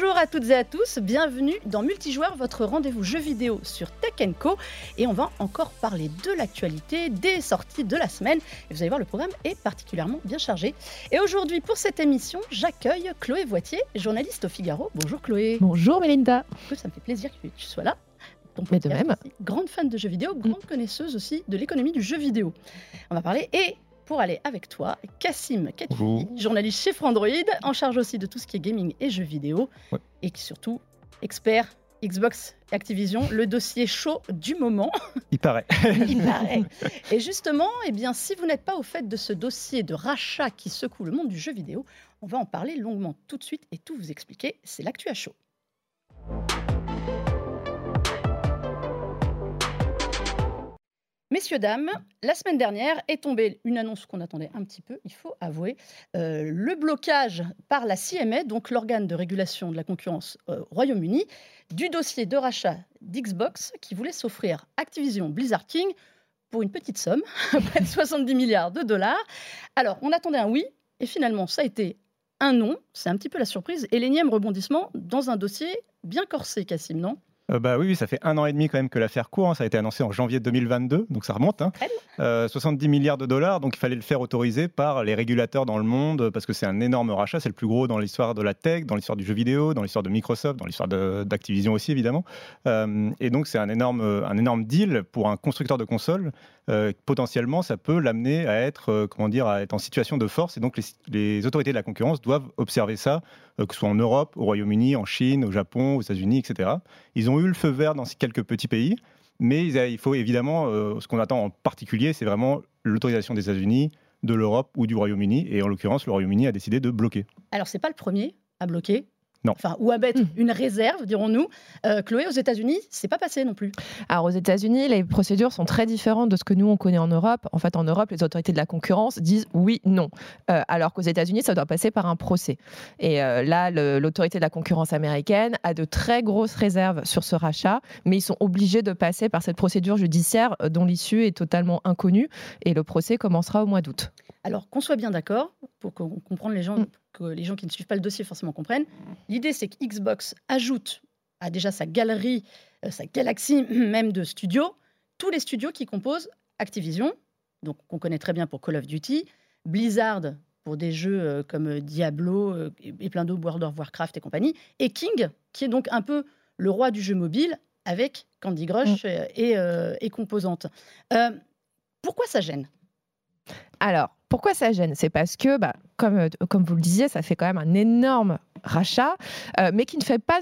Bonjour à toutes et à tous, bienvenue dans Multijoueur, votre rendez-vous jeu vidéo sur Tech Co. Et on va encore parler de l'actualité, des sorties de la semaine. Et vous allez voir, le programme est particulièrement bien chargé. Et aujourd'hui, pour cette émission, j'accueille Chloé Voitier, journaliste au Figaro. Bonjour Chloé. Bonjour Melinda. Ça me fait plaisir que tu sois là. Mais de même. Grande fan de jeux vidéo, grande connaisseuse aussi de l'économie du jeu vidéo. On va parler et pour aller avec toi, Cassim Ketfi, journaliste chez Frandroid, en charge aussi de tout ce qui est gaming et jeux vidéo, et qui surtout expert Xbox et Activision, le dossier chaud du moment. Il paraît. Il paraît. Et justement, eh bien, si vous n'êtes pas au fait de ce dossier de rachat qui secoue le monde du jeu vidéo, on va en parler longuement tout de suite et tout vous expliquer. C'est l'actu à chaud. Messieurs, dames, la semaine dernière est tombée une annonce qu'on attendait un petit peu, il faut avouer, euh, le blocage par la CMA, donc l'organe de régulation de la concurrence euh, au Royaume-Uni, du dossier de rachat d'Xbox qui voulait s'offrir Activision Blizzard King pour une petite somme, près de 70 milliards de dollars. Alors, on attendait un oui, et finalement, ça a été un non. C'est un petit peu la surprise et l'énième rebondissement dans un dossier bien corsé, Cassim, non? Euh, bah oui, ça fait un an et demi quand même que l'affaire court. Hein. Ça a été annoncé en janvier 2022, donc ça remonte. Hein. 70 euh, milliards de dollars, donc il fallait le faire autoriser par les régulateurs dans le monde parce que c'est un énorme rachat. C'est le plus gros dans l'histoire de la tech, dans l'histoire du jeu vidéo, dans l'histoire de Microsoft, dans l'histoire d'Activision aussi évidemment. Euh, et donc c'est un énorme, un énorme deal pour un constructeur de consoles. potentiellement, ça peut l'amener à être, comment dire, à être en situation de force. Et donc les, autorités de la concurrence doivent observer ça, que ce soit en Europe, au Royaume-Uni, en Chine, au Japon, aux États-Unis, etc. Ils ont eu le feu vert dans quelques petits pays, mais il faut évidemment, euh, ce qu'on attend en particulier, c'est vraiment l'autorisation des États-Unis, de l'Europe ou du Royaume-Uni. Et en l'occurrence, le Royaume-Uni a décidé de bloquer. Alors, c'est pas le premier à bloquer. Non. Enfin, ou à mettre hmm. une réserve, dirons-nous. Euh, Chloé, aux États-Unis, c'est pas passé non plus. Alors, aux États-Unis, les procédures sont très différentes de ce que nous, on connaît en Europe. En fait, en Europe, les autorités de la concurrence disent oui, non. Euh, alors qu'aux États-Unis, ça doit passer par un procès. Et euh, là, l'autorité de la concurrence américaine a de très grosses réserves sur ce rachat, mais ils sont obligés de passer par cette procédure judiciaire dont l'issue est totalement inconnue. Et le procès commencera au mois d'août. Alors, qu'on soit bien d'accord, pour comprendre les gens, mm. que les gens qui ne suivent pas le dossier forcément comprennent, l'idée c'est que Xbox ajoute à déjà sa galerie, euh, sa galaxie même de studios, tous les studios qui composent Activision, donc qu'on connaît très bien pour Call of Duty, Blizzard pour des jeux euh, comme Diablo euh, et plein d'autres, World of Warcraft et compagnie, et King, qui est donc un peu le roi du jeu mobile avec Candy Crush mm. et, et, composantes. pourquoi ça gêne? Alors, pourquoi ça gêne? C'est parce que, bah, comme, euh, comme vous le disiez, ça fait quand même un énorme rachat, euh, mais qui ne fait pas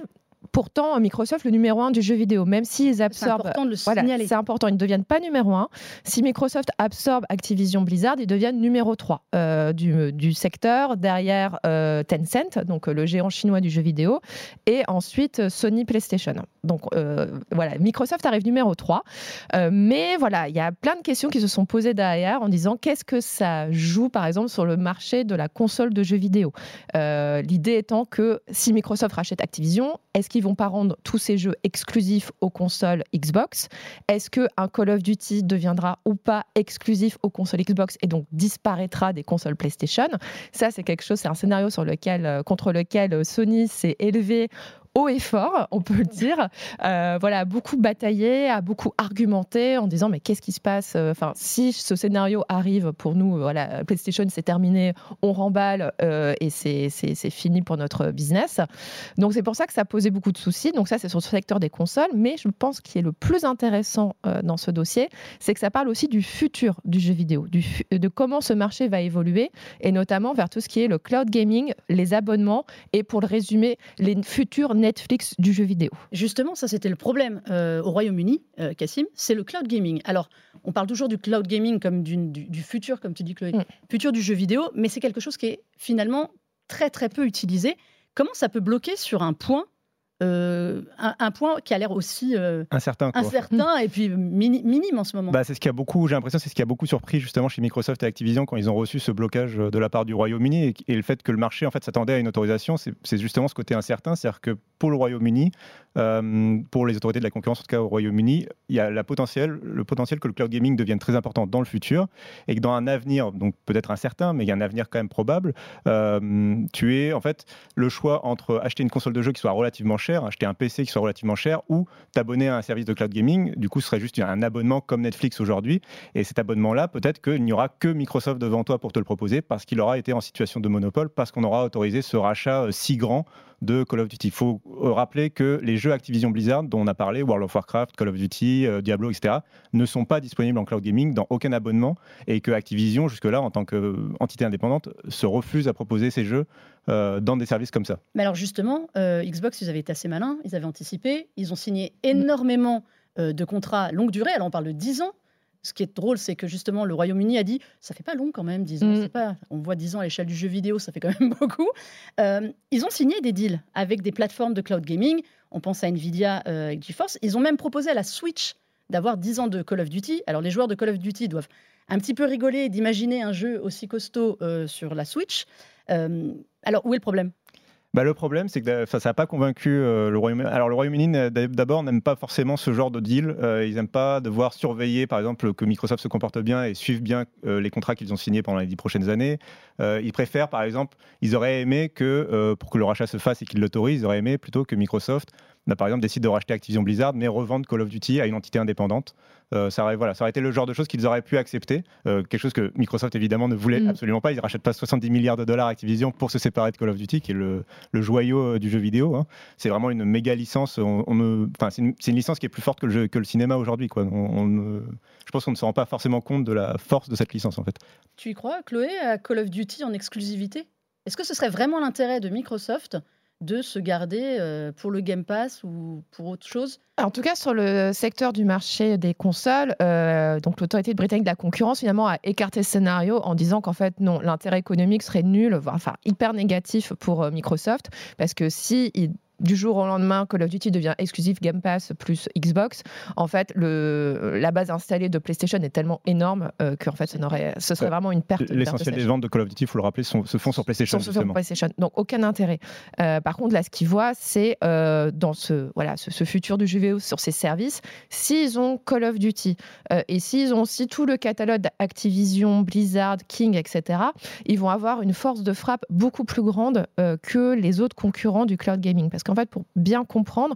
pourtant Microsoft le numéro un du jeu vidéo, même s'ils absorbent. C'est important de le signaler. c'est important, ils ne deviennent pas numéro un. Si Microsoft absorbe Activision Blizzard, ils deviennent numéro 3 euh, du, du, secteur, derrière euh, Tencent, donc le géant chinois du jeu vidéo, et ensuite Sony PlayStation. Donc euh, voilà, Microsoft arrive numéro 3. mais voilà, il y a plein de questions qui se sont posées derrière en disant qu'est-ce que ça joue par exemple sur le marché de la console de jeux vidéo. L'idée étant que si Microsoft rachète Activision, est-ce qu'ils vont pas rendre tous ces jeux exclusifs aux consoles Xbox. Est-ce que un Call of Duty deviendra ou pas exclusif aux consoles Xbox et donc disparaîtra des consoles PlayStation? Ça, c'est quelque chose, c'est un scénario sur lequel, euh, contre lequel Sony s'est élevé haut et fort, on peut le dire. Euh, voilà, beaucoup bataillé, a beaucoup argumenté en disant mais qu'est-ce qui se passe euh, Enfin, si ce scénario arrive pour nous, voilà, PlayStation c'est terminé, on remballe euh, et c'est fini pour notre business. Donc c'est pour ça que ça posait beaucoup de soucis. Donc ça c'est sur le secteur des consoles, mais je pense qu'il est le plus intéressant dans ce dossier, c'est que ça parle aussi du futur du jeu vidéo, de comment ce marché va évoluer et notamment vers tout ce qui est le cloud gaming, les abonnements et pour le résumer, les futurs Netflix du jeu vidéo. Justement, ça c'était le problème euh, au Royaume-Uni, euh, Cassim, c'est le cloud gaming. Alors, on parle toujours du cloud gaming comme du, futur, comme tu dis Chloé, mm. futur du jeu vidéo, mais c'est quelque chose qui est finalement très très peu utilisé. Comment ça peut bloquer sur un point euh, un, point qui a l'air aussi euh, incertain, incertain et puis minime en ce moment. Bah, c'est ce qui a beaucoup, j'ai l'impression, c'est ce qui a beaucoup surpris justement chez Microsoft et Activision quand ils ont reçu ce blocage de la part du Royaume-Uni et, le fait que le marché en fait s'attendait à une autorisation, c'est justement ce côté incertain, c'est-à-dire que pour le Royaume-Uni, euh, pour les autorités de la concurrence en tout cas au Royaume-Uni, il y a la potentiel, le potentiel que le cloud gaming devienne très important dans le futur et que dans un avenir, donc peut-être incertain, mais il y a un avenir quand même probable, tu es en fait le choix entre acheter une console de jeu qui soit relativement chère, acheter un PC qui soit relativement cher ou t'abonner à un service de cloud gaming. Du coup, ce serait juste un abonnement comme Netflix aujourd'hui. Et cet abonnement-là, peut-être qu'il n'y aura que Microsoft devant toi pour te le proposer parce qu'il aura été en situation de monopole, parce qu'on aura autorisé ce rachat euh, si grand de Call of Duty. Il faut euh, rappeler que les jeux Activision Blizzard dont on a parlé, World of Warcraft, Call of Duty, euh, Diablo, etc., ne sont pas disponibles en cloud gaming dans aucun abonnement et que Activision, jusque-là, en tant qu'entité indépendante, se refuse à proposer ces jeux euh, dans des services comme ça. Mais alors justement, Xbox, ils avaient été assez malins, ils avaient anticipé, ils ont signé énormément de contrats longue durée, alors on parle de 10 ans, ce qui est drôle, c'est que justement, le Royaume-Uni a dit ça fait pas long quand même, 10 ans. Mm. Pas, on voit 10 ans à l'échelle du jeu vidéo, ça fait quand même beaucoup. Euh, ils ont signé des deals avec des plateformes de cloud gaming. On pense à Nvidia euh, avec GeForce. Ils ont même proposé à la Switch d'avoir 10 ans de Call of Duty. Alors, les joueurs de Call of Duty doivent un petit peu rigoler d'imaginer un jeu aussi costaud euh, sur la Switch. alors, où est le problème? Bah, le problème, c'est que ça n'a pas convaincu euh, le Royaume-Uni. Alors, le Royaume-Uni, d'abord, n'aime pas forcément ce genre de deal. Euh, ils n'aiment pas devoir surveiller, par exemple, que Microsoft se comporte bien et suive bien euh, les contrats qu'ils ont signés pendant les dix prochaines années. ils préfèrent, par exemple, ils auraient aimé que, pour que le rachat se fasse et qu'ils l'autorisent, ils auraient aimé plutôt que Microsoft par exemple, décide de racheter Activision Blizzard, mais revendre Call of Duty à une entité indépendante. Euh, ça, aurait, voilà, ça aurait été le genre de choses qu'ils auraient pu accepter. Euh, quelque chose que Microsoft, évidemment, ne voulait mm. absolument pas. Ils ne rachètent pas 70 milliards de dollars Activision pour se séparer de Call of Duty, qui est le, joyau euh, du jeu vidéo. Hein. C'est vraiment une méga licence. On, c'est, une, licence qui est plus forte que le, que le cinéma aujourd'hui. Quoi. je pense qu'on ne se rend pas forcément compte de la force de cette licence, en fait. Tu y crois, Chloé, à Call of Duty en exclusivité? Est-ce que ce serait vraiment l'intérêt de Microsoft de se garder euh, pour le Game Pass ou pour autre chose. En tout cas, sur le secteur du marché des consoles, euh, donc l'autorité britannique de la concurrence finalement a écarté ce scénario en disant qu'en fait non, l'intérêt économique serait nul, enfin hyper négatif pour euh, Microsoft, parce que si du jour au lendemain, Call of Duty devient exclusif Game Pass plus Xbox, en fait, le, la base installée de PlayStation est tellement énorme euh, que en fait, ce serait vraiment une perte. L'essentiel des ventes de Call of Duty, il faut le rappeler, se font sur PlayStation. Se sur PlayStation. Donc, aucun intérêt. Euh, par contre, là, ce qu'ils voient, c'est euh, dans ce, voilà, ce, futur du jeu vidéo sur ces services, s'ils ont Call of Duty et s'ils ont aussi tout le catalogue Activision, Blizzard, King, etc., ils vont avoir une force de frappe beaucoup plus grande que les autres concurrents du cloud gaming. Parce qu'en fait, pour bien comprendre,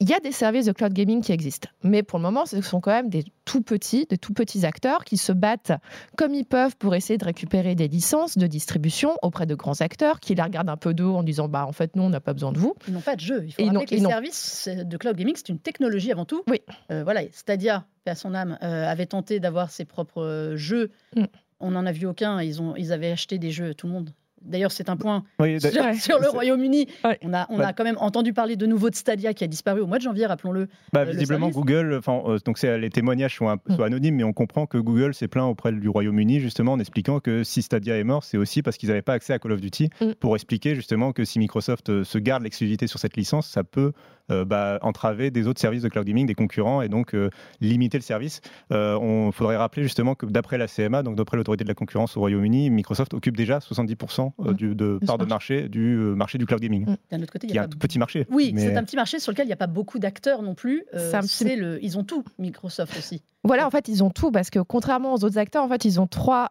il y a des services de cloud gaming qui existent, mais pour le moment, ce sont quand même des tout petits, des tout petits acteurs qui se battent comme ils peuvent pour essayer de récupérer des licences de distribution auprès de grands acteurs qui les regardent un peu d'eau en disant bah en fait nous on n'a pas besoin de vous. Ils n'ont pas de jeu. Il faut rappeler que les services de cloud gaming c'est une technologie avant tout. Oui. Euh, voilà, Stadia, à son âme, euh, avait tenté d'avoir ses propres euh, jeux. Mm. On n'en a vu aucun. Ils, ont, ils avaient acheté des jeux, tout le monde. D'ailleurs, c'est un point sur, le Royaume-Uni. On, a, on a quand même entendu parler de nouveau de Stadia qui a disparu au mois de janvier, rappelons-le. Bah, euh, visiblement, Google, euh, donc les témoignages sont, un, mm. anonymes, mais on comprend que Google s'est plaint auprès du Royaume-Uni justement en expliquant que si Stadia est mort, c'est aussi parce qu'ils n'avaient pas accès à Call of Duty mm. pour expliquer justement que si Microsoft euh, se garde l'exclusivité sur cette licence, ça peut bah, entraver des autres services de cloud gaming, des concurrents, et donc limiter le service. On faudrait rappeler justement que d'après la CMA, donc d'après l'autorité de la concurrence au Royaume-Uni, Microsoft occupe déjà 70% euh, du, de part de marché du euh, marché du cloud gaming. Mm. D'un autre côté, il y a, un tout petit marché. Oui, c'est un petit marché sur lequel il n'y a pas beaucoup d'acteurs non plus. Euh, le, ils ont tout, Microsoft aussi. Voilà, en fait, ils ont tout parce que contrairement aux autres acteurs, en fait, ils ont trois,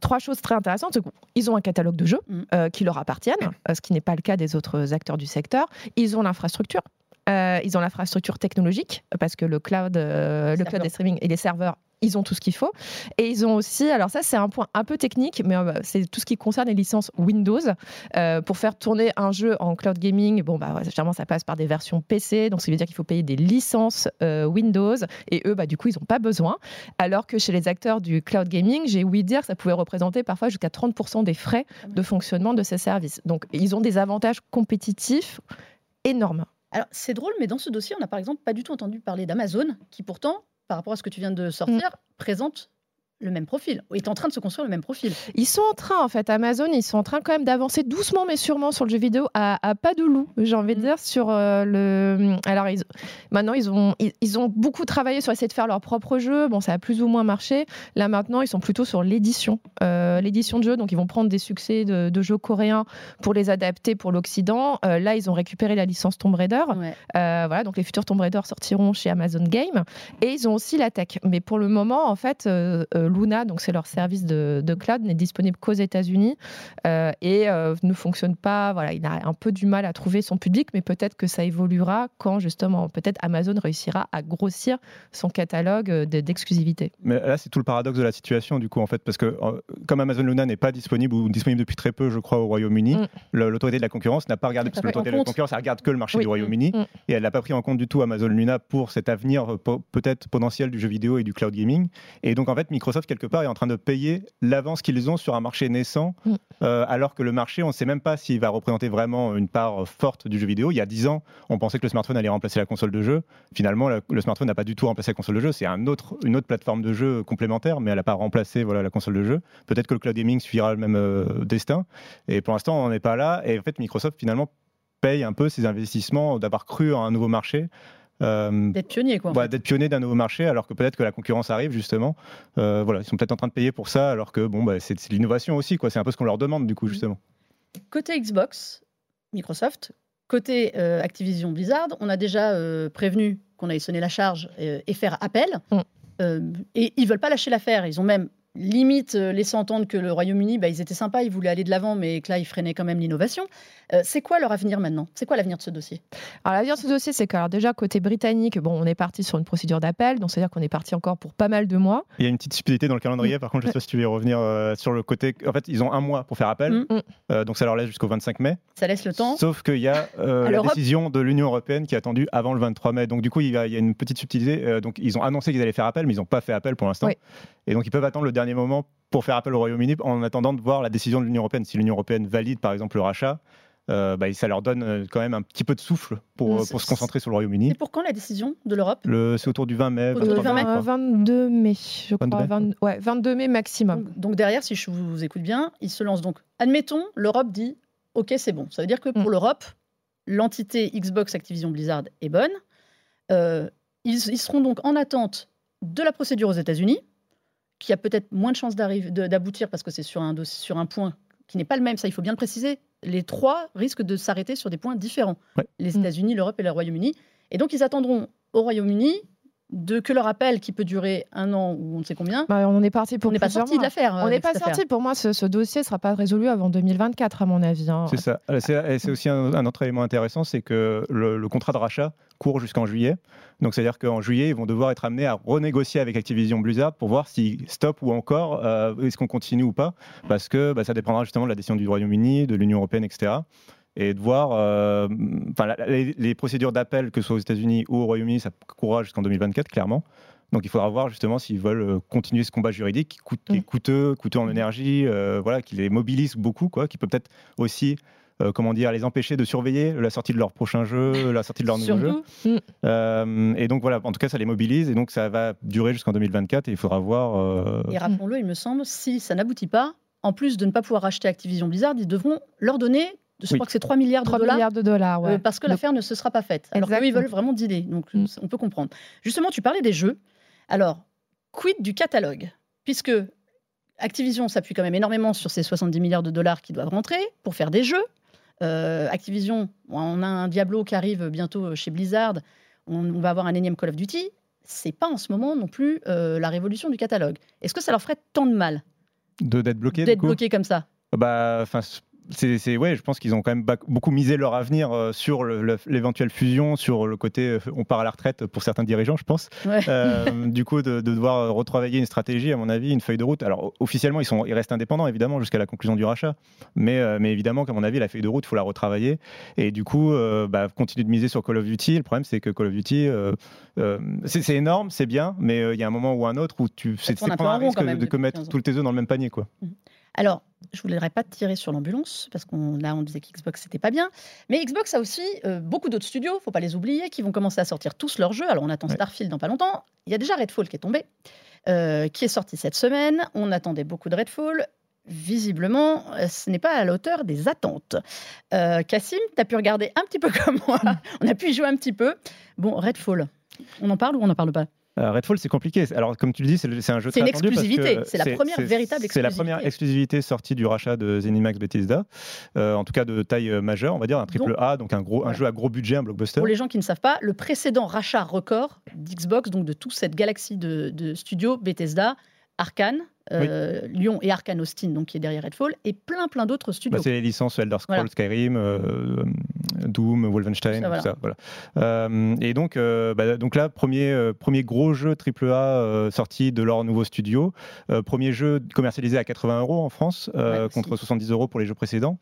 trois choses très intéressantes. Ils ont un catalogue de jeux mm. qui leur appartiennent, ce qui n'est pas le cas des autres acteurs du secteur. Ils ont l'infrastructure. ils ont l'infrastructure technologique parce que le cloud, le cloud des streaming et les serveurs ils ont tout ce qu'il faut. Et ils ont aussi, alors ça c'est un point un peu technique, mais euh, c'est tout ce qui concerne les licences Windows. Euh, pour faire tourner un jeu en cloud gaming, bon bah généralement ça passe par des versions PC, donc ça veut dire qu'il faut payer des licences euh, Windows. Et eux, bah du coup ils n'ont pas besoin. Alors que chez les acteurs du cloud gaming, j'ai ouï dire que ça pouvait représenter parfois jusqu'à 30% des frais de fonctionnement de ces services. Donc ils ont des avantages compétitifs énormes. Alors c'est drôle, mais dans ce dossier, on n'a par exemple pas du tout entendu parler d'Amazon, qui pourtant par rapport à ce que tu viens de sortir, mm. présente le même profil, est en train de se construire le même profil. Ils sont en train, en fait, Amazon, ils sont en train quand même d'avancer doucement mais sûrement sur le jeu vidéo à, pas de loup, j'ai envie de mm. dire, sur euh, le... Alors, ils... maintenant, ils ont, ils, ont beaucoup travaillé sur essayer de faire leur propre jeu, bon, ça a plus ou moins marché. Là, maintenant, ils sont plutôt sur l'édition, euh, l'édition de jeux, donc ils vont prendre des succès de, jeux coréens pour les adapter pour l'Occident. Euh, là, ils ont récupéré la licence Tomb Raider. voilà, donc les futurs Tomb Raider sortiront chez Amazon Game. Et ils ont aussi la tech. Mais pour le moment, en fait, Luna, donc c'est leur service de, cloud, n'est disponible qu'aux États-Unis euh, et euh, ne fonctionne pas. Voilà, il a un peu du mal à trouver son public, mais peut-être que ça évoluera quand justement, peut-être Amazon réussira à grossir son catalogue euh, d'exclusivité. mais là, c'est tout le paradoxe de la situation, du coup, en fait, parce que comme Amazon Luna n'est pas disponible ou disponible depuis très peu, je crois, au Royaume-Uni, mm. l'autorité de la concurrence n'a pas regardé, parce que l'autorité de la concurrence, elle regarde que le marché du Royaume-Uni, mm. et elle n'a pas pris en compte du tout Amazon Luna pour cet avenir peut-être potentiel du jeu vidéo et du cloud gaming. Et donc, en fait, Microsoft, quelque part, est en train de payer l'avance qu'ils ont sur un marché naissant, mm. euh, alors que le marché, on ne sait même pas s'il va représenter vraiment une part forte du jeu vidéo. Il y a 10 ans, on pensait que le smartphone allait remplacer la console de jeu. Finalement, le, smartphone n'a pas du tout remplacé la console de jeu. C'est un autre, une autre plateforme de jeu complémentaire, mais elle n'a pas remplacé voilà, la console de jeu. Peut-être que le cloud gaming suivra le même euh, destin. Et pour l'instant, on n'est pas là. Et en fait, Microsoft, finalement, paye un peu ses investissements d'avoir cru en un nouveau marché euh, d'être pionnier, quoi. d'être pionnier d'un nouveau marché, alors que peut-être que la concurrence arrive justement. Euh, voilà, ils sont peut-être en train de payer pour ça, alors que bon, bah, c'est, l'innovation aussi, quoi. C'est un peu ce qu'on leur demande du coup, mm. justement. Côté Xbox, Microsoft, côté euh, Activision Blizzard, on a déjà prévenu qu'on allait sonner la charge et faire appel. Mm. et ils veulent pas lâcher l'affaire. Ils ont même limite euh, laisser entendre que le Royaume-Uni, bah, ils étaient sympas, ils voulaient aller de l'avant, mais que là, ils freinaient quand même l'innovation. Euh, c'est quoi leur avenir maintenant? C'est quoi l'avenir de ce dossier? Alors, l'avenir de ce dossier, c'est que déjà, côté britannique, bon, on est parti sur une procédure d'appel, donc c'est-à-dire qu'on est parti encore pour pas mal de mois. Il y a une petite subtilité dans le calendrier, par contre, je ne sais pas si tu veux revenir euh, sur le côté. En fait, ils ont un mois pour faire appel, mm. Mm. donc ça leur laisse jusqu'au 25 mai. Ça laisse le temps. Sauf qu'il y a la décision de l'Union européenne qui est attendue avant le 23 mai. Donc, du coup, il y a, une petite subtilité. donc, ils ont annoncé qu'ils allaient faire appel, mais ils n'ont pas fait appel pour l'instant. Et donc, ils peuvent attendre le dernier moment pour faire appel au Royaume-Uni en attendant de voir la décision de l'Union européenne. Si l'Union européenne valide, par exemple, le rachat, euh, bah, ça leur donne euh, quand même un petit peu de souffle pour, pour se concentrer sur le Royaume-Uni. Et pour quand la décision de l'Europe? C'est autour du 20 mai. 20 mai. 22 mai, je crois. 22 mai, ouais, 22 mai maximum. Donc, derrière, si je vous écoute bien, ils se lancent donc. Admettons, l'Europe dit OK, c'est bon. Ça veut dire que pour mm. l'Europe, l'entité Xbox Activision Blizzard est bonne. Euh, ils, ils seront donc en attente de la procédure aux États-Unis qui a peut-être moins de chances d'aboutir parce que c'est sur un, sur un point qui n'est pas le même, ça il faut bien le préciser. Les trois risquent de s'arrêter sur des points différents. Les mm. États-Unis, l'Europe et le Royaume-Uni. Et donc ils attendront au Royaume-Uni de que leur appel qui peut durer un an ou on ne sait combien. Bah, on est parti pour. On n'est pas sorti de l'affaire. On n'est pas sorti. Pour moi, ce, dossier ne sera pas résolu avant 2024, à mon avis. Hein. C'est ça. C'est aussi un, autre élément intéressant, c'est que le, contrat de rachat court jusqu'en juillet. Donc, c'est-à-dire qu'en juillet, ils vont devoir être amenés à renégocier avec Activision Blizzard pour voir si stop ou encore, euh, est-ce qu'on continue ou pas, parce que bah, ça dépendra justement de la décision du Royaume-Uni, de l'Union européenne, etc et de voir euh, les, procédures d'appel, que ce soit aux États-Unis ou au Royaume-Uni, ça courra jusqu'en 2024, clairement. Donc il faudra voir justement s'ils veulent euh, continuer ce combat juridique qui, coûte, est mm. coûteux, coûteux en énergie, euh, voilà, qui les mobilise beaucoup, quoi, qui peut peut-être aussi comment dire, les empêcher de surveiller la sortie de leur prochain jeu, la sortie de leur nouveau jeu. Mm. et donc voilà, en tout cas, ça les mobilise et donc ça va durer jusqu'en 2024 et il faudra voir. Et rappelons-le, il me semble, si ça n'aboutit pas, en plus de ne pas pouvoir acheter Activision Blizzard, ils devront leur donner je crois que c'est 3 milliards de 3 dollars. milliards de dollars, ouais. Euh, parce que l'affaire ne se sera pas faite. Alors qu'eux, ils veulent vraiment dealer. Donc, mm. on peut comprendre. Justement, tu parlais des jeux. Alors, quid du catalogue? Puisque Activision s'appuie quand même énormément sur ces 70 milliards de dollars qui doivent rentrer pour faire des jeux. Euh, Activision, on a un Diablo qui arrive bientôt chez Blizzard. On, va avoir un énième Call of Duty. C'est pas en ce moment non plus euh, la révolution du catalogue. Est-ce que ça leur ferait tant de mal? De d'être bloqué D'être bloqué comme ça bah, c'est ouais, je pense qu'ils ont quand même beaucoup misé leur avenir euh, sur l'éventuelle fusion, sur le côté euh, on part à la retraite pour certains dirigeants, je pense. Euh, du coup, de, devoir retravailler une stratégie, à mon avis, une feuille de route. Alors officiellement, ils sont, ils restent indépendants évidemment jusqu'à la conclusion du rachat, mais mais évidemment, qu'à mon avis, la feuille de route, il faut la retravailler et du coup, bah, continuer de miser sur Call of Duty. Le problème, c'est que Call of Duty, c'est énorme, c'est bien, mais il y a un moment ou un autre où tu c'est prendre un risque de, de mettre tous tes œufs dans le même panier, quoi. Mmh. Alors, je ne voudrais pas tirer sur l'ambulance, parce qu'on là, on disait qu'Xbox, c'était pas bien. Mais Xbox a aussi euh, beaucoup d'autres studios, faut pas les oublier, qui vont commencer à sortir tous leurs jeux. Alors, on attend Starfield dans pas longtemps. Il y a déjà Redfall qui est tombé. qui est sorti cette semaine. On attendait beaucoup de Redfall visiblement, ce n'est pas à la hauteur des attentes. Euh, Cassim, tu as pu regarder un petit peu comme moi. On a pu y jouer un petit peu. Bon, Redfall, on en parle ou on n'en parle pas? euh, Redfall, c'est compliqué. Alors, comme tu le dis, c'est un jeu très C'est une exclusivité. C'est la première véritable exclusivité. C'est la première exclusivité sortie du rachat de Zenimax Bethesda, euh, en tout cas de taille majeure, on va dire, un triple A, donc un, gros, un jeu à gros budget, un blockbuster. Pour les gens qui ne savent pas, le précédent rachat record d'Xbox, donc de toute cette galaxie de, de studios Bethesda, Arkane, euh, Lyon et Arkane Austin, donc qui est derrière Redfall, et plein plein d'autres studios. Bah, c'est les licences Elder Scrolls, Skyrim, euh, Doom, Wolfenstein, tout ça. Voilà. Euh, et donc, bah, donc là, premier, premier gros jeu AAA sorti de leur nouveau studio. premier jeu commercialisé à 80 euros en France, contre 70 euros pour les jeux précédents.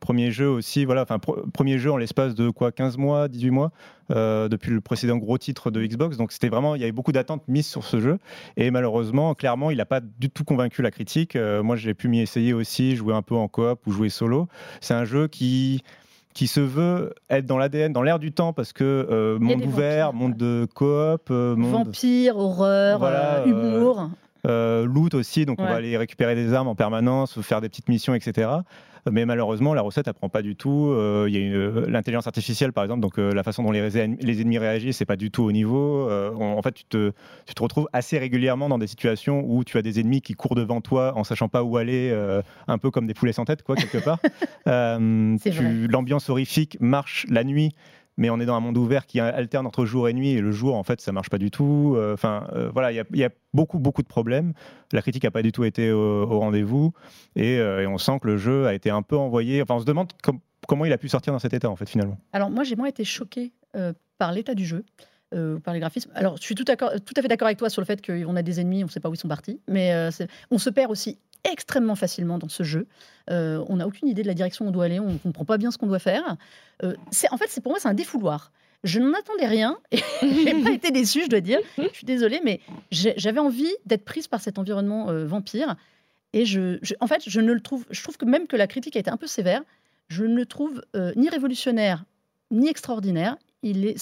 premier jeu aussi, voilà, enfin, premier jeu en l'espace de quoi 15 mois, 18 mois depuis le précédent gros titre de Xbox. Donc c'était vraiment, il y avait beaucoup d'attentes mises sur ce jeu. Et malheureusement, clairement, il a pas du tout convaincu la critique. Euh, moi, j'ai pu m'y essayer aussi, jouer un peu en coop ou jouer solo. C'est un jeu qui qui se veut être dans l'ADN, dans l'air du temps, parce que euh, monde ouvert, monde de coop, euh, monde... vampire, horreur, humour. loot aussi, donc on va aller récupérer des armes en permanence, faire des petites missions, etc. Mais malheureusement, la recette apprend pas du tout. Euh, il y a euh, l'intelligence artificielle, par exemple, donc euh, la façon dont les, les ennemis réagissent, c'est pas du tout au niveau. en fait, tu te, tu te retrouves assez régulièrement dans des situations où tu as des ennemis qui courent devant toi en sachant pas où aller, un peu comme des poulets sans tête, quoi, quelque part. L'ambiance horrifique marche la nuit mais on est dans un monde ouvert qui alterne entre jour et nuit et le jour en fait ça marche pas du tout. Euh, enfin euh, voilà il y, a beaucoup beaucoup de problèmes. La critique n'a pas du tout été au, rendez-vous euh, et, on sent que le jeu a été un peu envoyé. Enfin on se demande comment il a pu sortir dans cet état en fait finalement. Alors moi j'ai moins été choqué par l'état du jeu par les graphismes. Alors, je suis tout à fait d'accord avec toi sur le fait qu'on a des ennemis, on ne sait pas où ils sont partis, mais on se perd aussi extrêmement facilement dans ce jeu. Euh, on n'a aucune idée de la direction où on doit aller, on ne comprend pas bien ce qu'on doit faire. Euh, en fait, c'est pour moi, c'est un défouloir. Je n'en attendais rien et j'ai pas été déçue, je dois dire. Je suis désolée, mais j'avais envie d'être prise par cet environnement euh, vampire. Et je, en fait, je ne le trouve. Je trouve que même que la critique a été un peu sévère, je ne le trouve ni révolutionnaire ni extraordinaire. Il est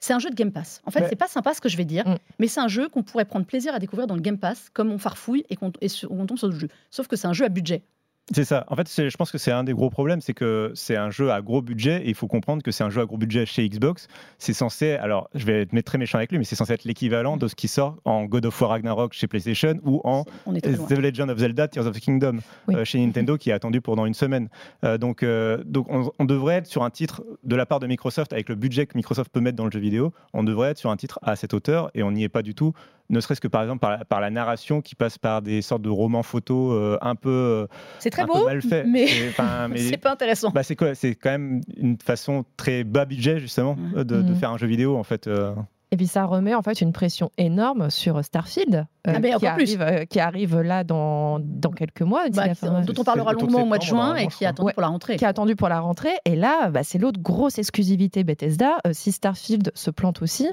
c'est un jeu de Game Pass. En fait, c'est pas sympa ce que je vais dire, mm. mais c'est un jeu qu'on pourrait prendre plaisir à découvrir dans le Game Pass, comme on farfouille et qu'on tombe sur le jeu. Sauf que c'est un jeu à budget. C'est ça. En fait, je pense que c'est un des gros problèmes, c'est que c'est un jeu à gros budget et il faut comprendre que c'est un jeu à gros budget chez Xbox. C'est censé, alors je vais être très méchant avec lui, mais c'est censé être l'équivalent de ce qui sort en God of War Ragnarok chez PlayStation ou en The Legend of Zelda Tears of the Kingdom euh, chez Nintendo qui est attendu pendant une semaine. Euh, donc, euh, donc on, devrait être sur un titre de la part de Microsoft avec le budget que Microsoft peut mettre dans le jeu vidéo. On devrait être sur un titre à cette hauteur et on n'y est pas du tout ne serait-ce que par exemple par la, narration qui passe par des sortes de romans photos euh, un peu euh, c'est très beau mal fait mais c'est pas intéressant bah, c'est c'est quand même une façon très bas budget justement mmh. de, mmh. faire un jeu vidéo en fait euh. Et puis ça remet en fait une pression énorme sur Starfield, ah, qui, arrive, qui, arrive, là dans, dans quelques mois. Bah, dont on parlera longuement au mois de juin et qui est attendu pour la rentrée. Qui est attendu pour la rentrée. Et là, bah, c'est l'autre grosse exclusivité Bethesda. si Starfield se plante aussi,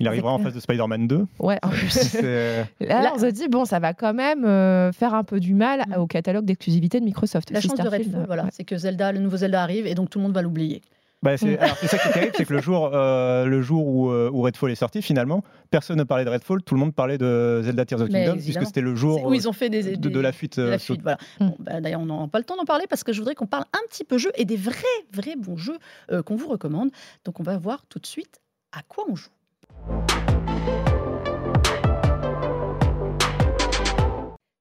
il arrivera en face de Spider-Man 2. Ouais, en plus. Là, on se dit, bon, ça va quand même euh, faire un peu du mal mm. au catalogue d'exclusivité de Microsoft. La chance de Redfall, voilà, c'est que Zelda, le nouveau Zelda arrive et donc tout le monde va l'oublier. Bah, c'est, mm. ça qui est terrible, c'est que le jour, euh, le jour où, euh, où, Redfall est sorti, finalement, personne ne parlait de Redfall, tout le monde parlait de Zelda Tears of the Kingdom, puisque c'était le jour où ils ont fait des, de, la fuite. la fuite voilà. Mm. bah, d'ailleurs, on n'a pas le temps d'en parler parce que je voudrais qu'on parle un petit peu jeu et des vrais, vrais bons jeux qu'on vous recommande. Donc, on va voir tout de suite à quoi on joue.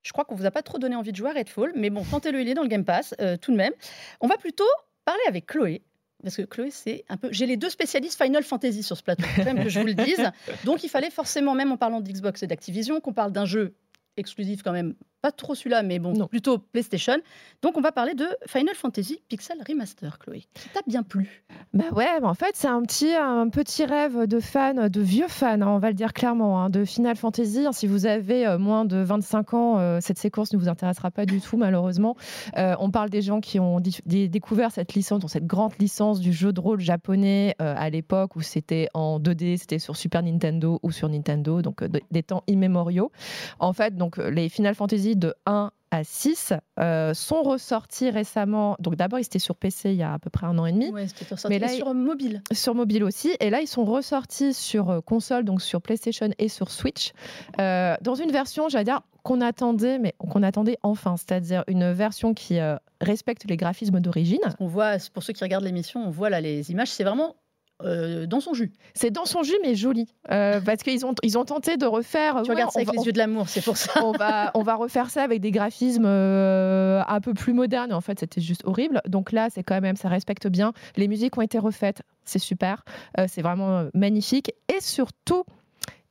Je crois qu'on vous a pas trop donné envie de jouer à Redfall, mais bon, tentez-le, il est dans le Game Pass euh, tout de même. On va plutôt parler avec Chloé. Parce que Chloé, c'est un peu. J'ai les deux spécialistes Final Fantasy sur ce plateau, quand même que je vous le dise. Donc il fallait forcément, même en parlant d'Xbox et d'Activision, qu'on parle d'un jeu exclusif quand même pas trop celui-là, mais bon, plutôt PlayStation. Donc, on va parler de Final Fantasy Pixel Remaster, Chloé. Ça t'a bien plu Bah ouais, en fait, c'est un petit, un petit rêve de fan, de vieux fan, hein, on va le dire clairement, hein, de Final Fantasy. Si vous avez euh, moins de 25 ans, euh, cette séquence ne vous intéressera pas du tout, malheureusement. Euh, on parle des gens qui ont découvert cette licence, cette grande licence du jeu de rôle japonais à l'époque où c'était en 2D, c'était sur Super Nintendo ou sur Nintendo, donc des temps immémoriaux. En fait, donc les Final Fantasy de 1 à 6 euh, sont ressortis récemment. Donc d'abord, ils étaient sur PC il y a à peu près un an et demi. Ouais. Mais là, sur mobile. Sur mobile aussi. Et là, ils sont ressortis sur euh, console, donc sur PlayStation et sur Switch, euh, dans une version, j'allais dire, qu'on attendait, mais qu'on attendait enfin, c'est-à-dire une version qui respecte les graphismes d'origine. On voit, pour ceux qui regardent l'émission, on voit là les images, c'est vraiment euh, dans son jus. C'est dans son jus, mais joli. Euh, parce qu'ils ont, ils ont tenté de refaire. Tu regardes ça avec les yeux de l'amour, c'est pour ça. on, va, on va refaire ça avec des graphismes euh, un peu plus modernes. En fait, c'était juste horrible. Donc là, c'est quand même, ça respecte bien. Les musiques ont été refaites, c'est super. c'est vraiment magnifique. Et surtout,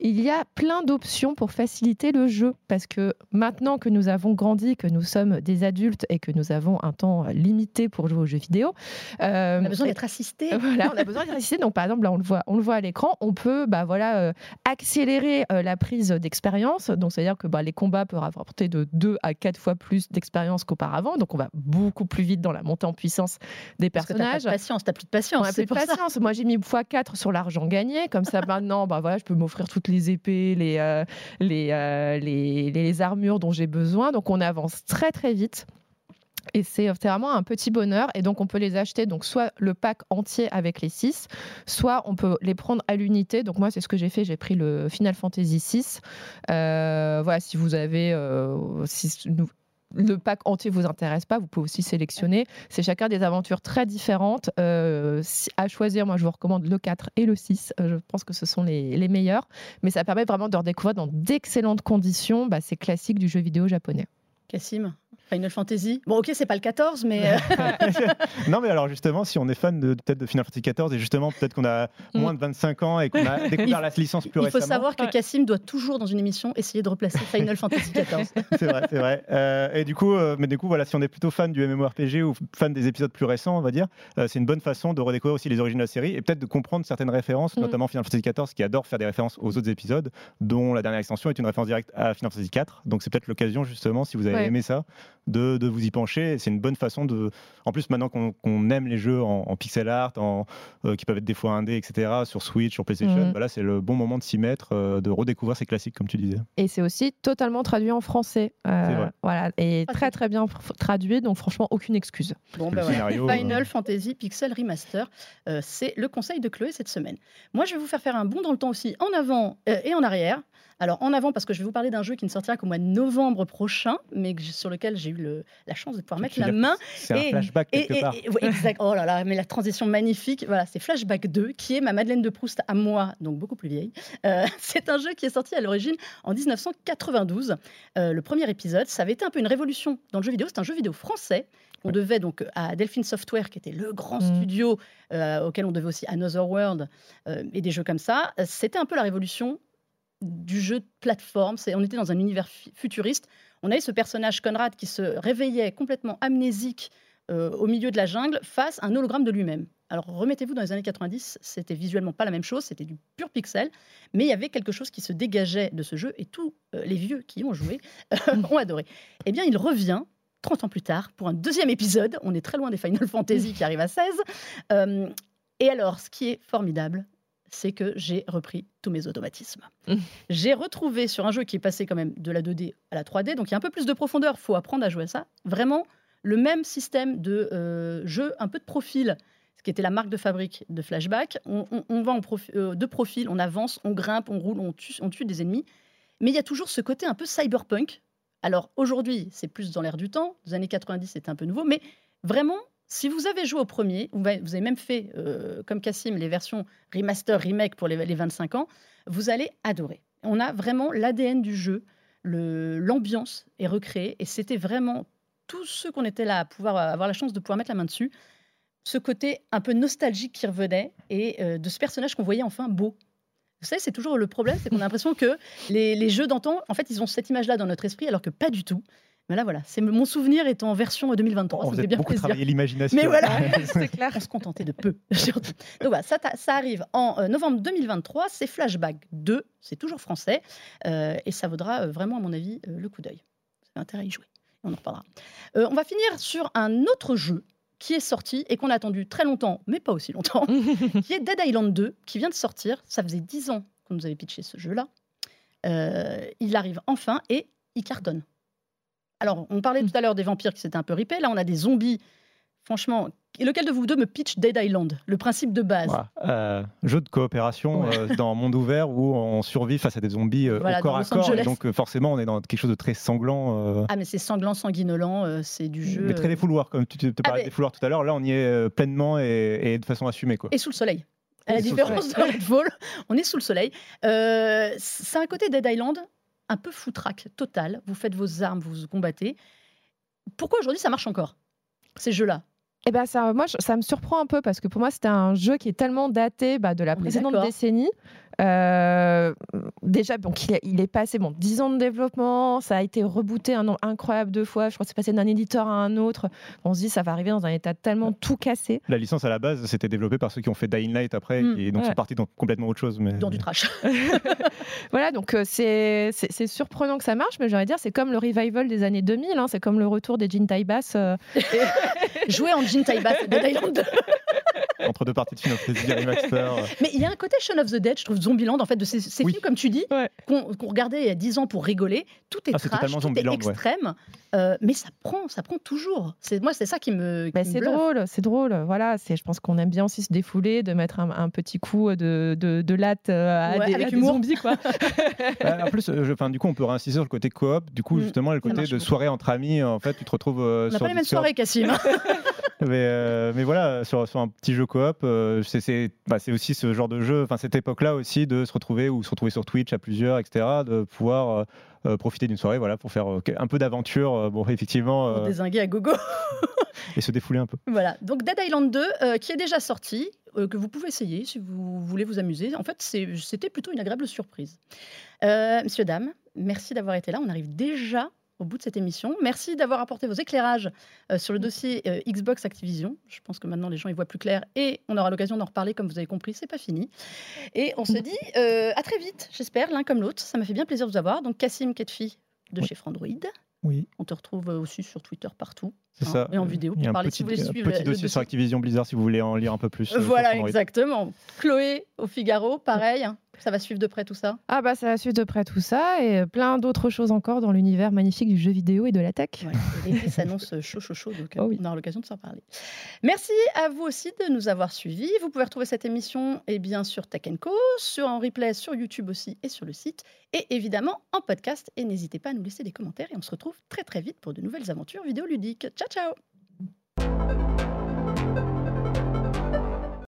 il y a plein d'options pour faciliter le jeu parce que maintenant que nous avons grandi, que nous sommes des adultes et que nous avons un temps limité pour jouer aux jeux vidéo, euh, on a besoin d'être assisté. Voilà, on a besoin d'être assisté. Donc par exemple, là on le voit, on le voit à l'écran, on peut bah voilà euh, accélérer euh, la prise d'expérience. Donc c'est à dire que bah, les combats peuvent apporter de 2 à 4 fois plus d'expérience qu'auparavant. Donc on va beaucoup plus vite dans la montée en puissance des personnages. T'as patience, t'as plus de patience. plus de patience. Moi j'ai mis x4 sur l'argent gagné. Comme ça maintenant, bah voilà, je peux m'offrir toutes les épées, les, euh, euh, les, les, armures dont j'ai besoin. Donc on avance très très vite. Et c'est vraiment un petit bonheur. Et donc, on peut les acheter, donc soit le pack entier avec les 6, soit on peut les prendre à l'unité. Donc, moi, c'est ce que j'ai fait. J'ai pris le Final Fantasy 6. Euh, voilà, si vous avez. Le pack entier vous intéresse pas, vous pouvez aussi sélectionner. C'est chacun des aventures très différentes. Euh, à choisir, moi je vous recommande le 4 et le 6. Euh, je pense que ce sont les, les, meilleurs. Mais ça permet vraiment de redécouvrir dans d'excellentes conditions bah, ces classiques du jeu vidéo japonais. Cassim? Final Fantasy. Bon, ok, c'est pas le 14, mais. Euh, non, mais alors justement, si on est fan de peut-être de Final Fantasy 14 et justement peut-être qu'on a mm. moins de 25 ans et qu'on a découvert la licence plus récemment. Il faut savoir que Cassim doit toujours dans une émission essayer de replacer Final Fantasy 14. c'est vrai, c'est vrai. Euh, et du coup, euh, mais du coup, voilà, si on est plutôt fan du MMORPG ou fan des épisodes plus récents, on va dire, c'est une bonne façon de redécouvrir aussi les origines de la série et peut-être de comprendre certaines références, mm. notamment Final Fantasy 14 qui adore faire des références aux autres épisodes, dont la dernière extension est une référence directe à Final Fantasy 4. Donc c'est peut-être l'occasion justement, si vous avez aimé ça, de, de vous y penser c'est une bonne façon de. En plus, maintenant qu'on aime les jeux en, pixel art, en, euh, qui peuvent être des fois indés, etc., sur Switch, sur PlayStation, voilà, bah c'est le bon moment de s'y mettre, euh, de redécouvrir ces classiques, comme tu disais. Et c'est aussi totalement traduit en français. Euh, voilà, et très très bien traduit, donc franchement, aucune excuse. Bon, bah Final Fantasy Pixel Remaster, c'est le conseil de Chloé cette semaine. Moi, je vais vous faire faire un bond dans le temps aussi, en avant et en arrière. Alors en avant, parce que je vais vous parler d'un jeu qui ne sortira qu'au mois de novembre prochain, mais sur lequel j'ai eu la chance de pouvoir mettre la main. C'est un flashback quelque part. exact. Oh là là, mais la transition magnifique. Voilà, c'est Flashback 2, qui est ma Madeleine de Proust à moi, donc beaucoup plus vieille. Euh, c'est un jeu qui est sorti à l'origine en 1992. Euh, le premier épisode, ça avait été un peu une révolution dans le jeu vidéo. C'est un jeu vidéo français on devait donc à Delphine Software, qui était le grand mmh. studio euh, auquel on devait aussi Another World et des jeux comme ça. C'était un peu la révolution du jeu de plateforme. on était dans un univers futuriste. On avait ce personnage Conrad qui se réveillait complètement amnésique euh, au milieu de la jungle face à un hologramme de lui-même. Alors remettez-vous dans les années 90, c'était visuellement pas la même chose, c'était du pur pixel, mais il y avait quelque chose qui se dégageait de ce jeu et tous euh, les vieux qui y ont joué euh, ont adoré. Eh bien, il revient 30 ans plus tard pour un deuxième épisode. On est très loin des Final Fantasy qui arrivent à 16. et alors, ce qui est formidable, c'est que j'ai repris tous mes automatismes. Mmh. J'ai retrouvé sur un jeu qui est passé quand même de la 2D à la 3D, donc il y a un peu plus de profondeur, faut apprendre à jouer à ça. Vraiment le même système de euh, jeu, un peu de profil, ce qui était la marque de fabrique de Flashback. On, va en euh, de profil, on avance, on grimpe, on roule, on tue, on tue des ennemis. Mais il y a toujours ce côté un peu cyberpunk. Alors aujourd'hui, c'est plus dans l'air du temps. Des années 90, c'était un peu nouveau, mais vraiment, si vous avez joué au premier, vous avez même fait, euh, comme Cassim, les versions remaster, remake pour les, 25 ans, vous allez adorer. On a vraiment l'ADN du jeu, l'ambiance est recréée, et c'était vraiment tous ceux qu'on était là à pouvoir avoir la chance de pouvoir mettre la main dessus, ce côté un peu nostalgique qui revenait, et euh, de ce personnage qu'on voyait enfin beau. Vous savez, c'est toujours le problème, c'est qu'on a l'impression que les, les jeux d'antan, en fait, ils ont cette image-là dans notre esprit, alors que pas du tout. Mais là, voilà, c'est mon souvenir est en version 2023. On a bien beaucoup travaillé l'imagination. Mais voilà, c'est clair. On se contentait de peu. Donc voilà, ça, ça arrive en euh, novembre 2023. C'est Flashback 2. C'est toujours français. Euh, et ça vaudra euh, vraiment, à mon avis, le coup d'œil. Vous avez intérêt à y jouer. On en reparlera. on va finir sur un autre jeu qui est sorti et qu'on a attendu très longtemps, mais pas aussi longtemps, qui est Dead Island 2, qui vient de sortir. Ça faisait 10 ans qu'on nous avait pitché ce jeu-là. il arrive enfin et il cartonne. Alors, on parlait tout à l'heure des vampires qui s'étaient un peu ripés. Là, on a des zombies. Franchement, et lequel de vous deux me pitch Dead Island Le principe de base? Euh, jeu de coopération euh, dans un monde ouvert où on survit face à des zombies euh, au corps à corps. Et donc forcément, on est dans quelque chose de très sanglant. Ah mais c'est sanglant, sanguinolent, c'est du jeu. Mais très défouloir, comme tu te parlais ah, des tout à l'heure. Là, on y est pleinement et, de façon assumée. Quoi. Et sous le soleil. À la différence de Redfall, on est sous le soleil. c'est un côté Dead Island un peu foutraque, total. Vous faites vos armes, vous combattez. Pourquoi aujourd'hui ça marche encore ces jeux-là? Eh ben ça, moi, ça me surprend un peu parce que pour moi, c'était un jeu qui est tellement daté bah, de la précédente décennie euh, déjà, donc il, est, passé bon, 10 ans de développement, ça a été rebooté un nombre incroyable de fois. Je crois que c'est passé d'un éditeur à un autre. On se dit, ça va arriver dans un état tellement tout cassé. La licence à la base, c'était développé par ceux qui ont fait Dying Light après, mm. et donc c'est parti dans complètement autre chose. Mais... Dans du trash. voilà, donc euh, c'est surprenant que ça marche, mais j'aurais dire, c'est comme le revival des années 2000, hein, c'est comme le retour des Jin Bass. Euh. Jouer en Jin Bass de Island. Entre deux parties de Final Fantasy Remaster. Mais il y a un côté Shaun of the Dead, je trouve, Zombieland, en fait, de ces, films, comme tu dis, qu'on regardait il y a 10 ans pour rigoler. Tout est ah, trash, tout est extrême. Euh, mais ça prend, ça prend toujours. C'est moi, c'est ça qui me. Bah, c'est drôle, c'est drôle. Voilà. Je pense qu'on aime bien aussi se défouler, de mettre un, petit coup de, de, de latte euh, à, des, zombies, quoi. Bah, en plus, euh, enfin, du coup, on peut réinsister sur le côté coop. Du coup, mm. justement, le côté de soirée entre amis, en fait, tu te retrouves. on n'a pas les mêmes soirées, Cassim. mais, mais voilà, sur, sur, un petit jeu coop, c'est bah, aussi ce genre de jeu, enfin cette époque-là aussi de se retrouver ou se retrouver sur Twitch à plusieurs, etc., de pouvoir euh, profiter d'une soirée voilà, pour faire euh, un peu d'aventure. Euh, bon, effectivement. Pour désinguer à gogo. et se défouler un peu. Voilà, donc Dead Island 2, qui est déjà sorti, que vous pouvez essayer si vous voulez vous amuser. En fait, c'était plutôt une agréable surprise. Monsieur, dames, merci d'avoir été là. On arrive déjà au bout de cette émission. Merci d'avoir apporté vos éclairages euh, sur le dossier euh, Xbox Activision. Je pense que maintenant les gens y voient plus clair et on aura l'occasion d'en reparler comme vous avez compris, c'est pas fini. Et on se dit euh, à très vite, j'espère, l'un comme l'autre. Ça m'a fait bien plaisir de vous avoir. Donc Cassim Ketfi de chez Frandroid. Oui. On te retrouve aussi sur Twitter partout. C'est hein, ça. Et en vidéo. Il y a un petit, petit dossier sur Activision Blizzard si vous voulez en lire un peu plus. Voilà, exactement. Chloé au Figaro, pareil. Ça va suivre de près tout ça? Ah bah ça va suivre de près tout ça et plein d'autres choses encore dans l'univers magnifique du jeu vidéo et de la tech. Ouais, L'été s'annonce chaud, chaud, chaud, donc oh on aura l'occasion de s'en parler. Merci à vous aussi de nous avoir suivis. Vous pouvez retrouver cette émission et eh bien sur Tech Co, sur en replay sur YouTube aussi et sur le site et évidemment en podcast. Et n'hésitez pas à nous laisser des commentaires et on se retrouve très très vite pour de nouvelles aventures vidéoludiques. Ciao ciao